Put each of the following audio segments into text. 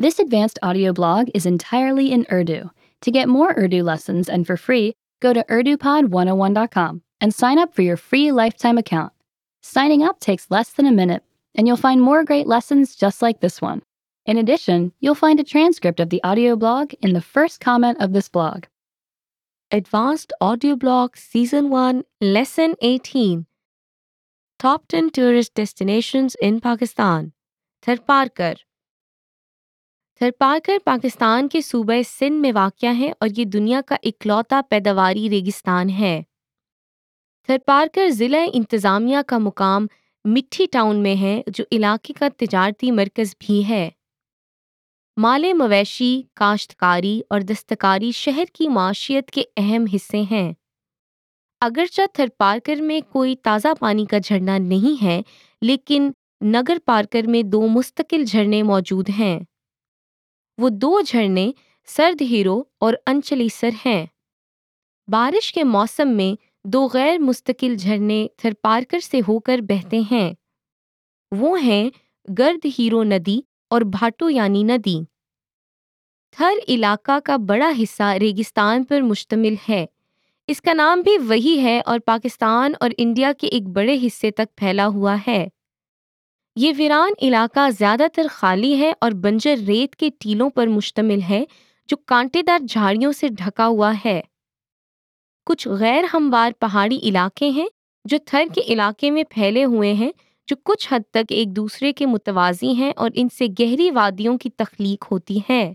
This advanced audio blog is entirely in Urdu. To get more Urdu lessons and for free, go to urdupod101.com and sign up for your free lifetime account. Signing up takes less than a minute, and you'll find more great lessons just like this one. In addition, you'll find a transcript of the audio blog in the first comment of this blog. Advanced Audio Blog Season 1, Lesson 18 Top 10 Tourist Destinations in Pakistan Tharparkar Pakistan کے صوبہ سندھ میں واقع ہے اور یہ دنیا کا اکلوتا پیداواری ریگستان ہے۔ تھرپارکر ضلع انتظامیہ کا مقام مٹھی ٹاؤن میں ہے، جو علاقے کا تجارتی مرکز بھی ہے۔ مال مویشی، کاشتکاری اور دستکاری شہر کی معاشیت کے اہم حصے ہیں۔ اگرچہ تھر پارکر میں کوئی تازہ پانی کا جھرنا نہیں ہے، لیکن نگر پارکر میں دو مستقل جھرنے موجود ہیں۔ وہ دو جھرنے سرد ہیرو اور انچلی سر ہیں۔ بارش کے موسم میں دو غیر مستقل جھرنے تھرپارکر سے ہو کر بہتے ہیں۔ وہ ہیں گرد ہیرو ندی اور بھاٹو یعنی ندی۔ تھر علاقہ کا بڑا حصہ ریگستان پر مشتمل ہے۔ اس کا نام بھی وہی ہے اور پاکستان اور انڈیا کے ایک بڑے حصے تک پھیلا ہوا ہے۔ یہ ویران علاقہ زیادہ تر خالی ہے اور بنجر ریت کے ٹیلوں پر مشتمل ہے، جو کانٹے دار جھاڑیوں سے ڈھکا ہوا ہے۔ کچھ غیر ہموار پہاڑی علاقے ہیں، جو تھر کے علاقے میں پھیلے ہوئے ہیں، جو کچھ حد تک ایک دوسرے کے متوازی ہیں اور ان سے گہری وادیوں کی تخلیق ہوتی ہے۔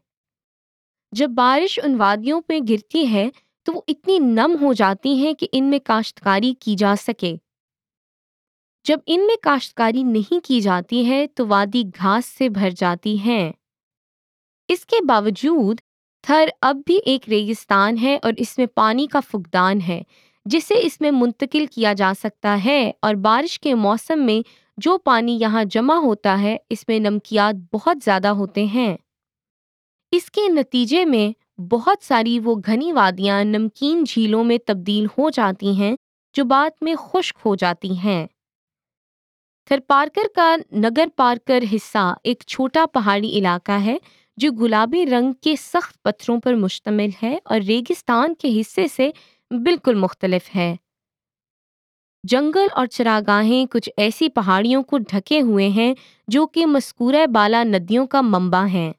جب بارش ان وادیوں پہ گرتی ہے، تو وہ اتنی نم ہو جاتی ہیں کہ ان میں کاشتکاری کی جا سکے۔ جب ان میں کاشتکاری نہیں کی جاتی ہے تو وادی گھاس سے بھر جاتی ہیں اس کے باوجود تھر اب بھی ایک ریگستان ہے اور اس میں پانی کا فقدان ہے، جسے اس میں منتقل کیا جا سکتا ہے اور بارش کے موسم میں جو پانی یہاں جمع ہوتا ہے، اس میں نمکیات بہت زیادہ ہوتے ہیں۔ اس کے نتیجے میں بہت ساری وہ گھنی وادیاں نمکین جھیلوں میں تبدیل ہو جاتی ہیں جو بعد میں خشک ہو جاتی ہیں۔ کھر پارکر کا نگر پارکر حصہ ایک چھوٹا پہاڑی علاقہ ہے جو گلابی رنگ کے سخت پتھروں پر مشتمل ہے اور ریگستان کے حصے سے بالکل مختلف ہے۔ جنگل اور چراگاہیں کچھ ایسی پہاڑیوں کو ڈھکے ہوئے ہیں جو کہ مسکورہ بالا ندیوں کا منبع ہیں۔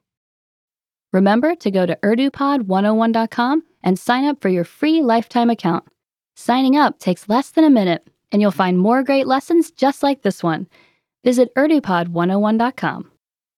Remember to go to Urdu pod one o one dot com and sign up for your free lifetime account signing up takes less than a minute and you'll find more great lessons just like this one. Visit urdupod101.com.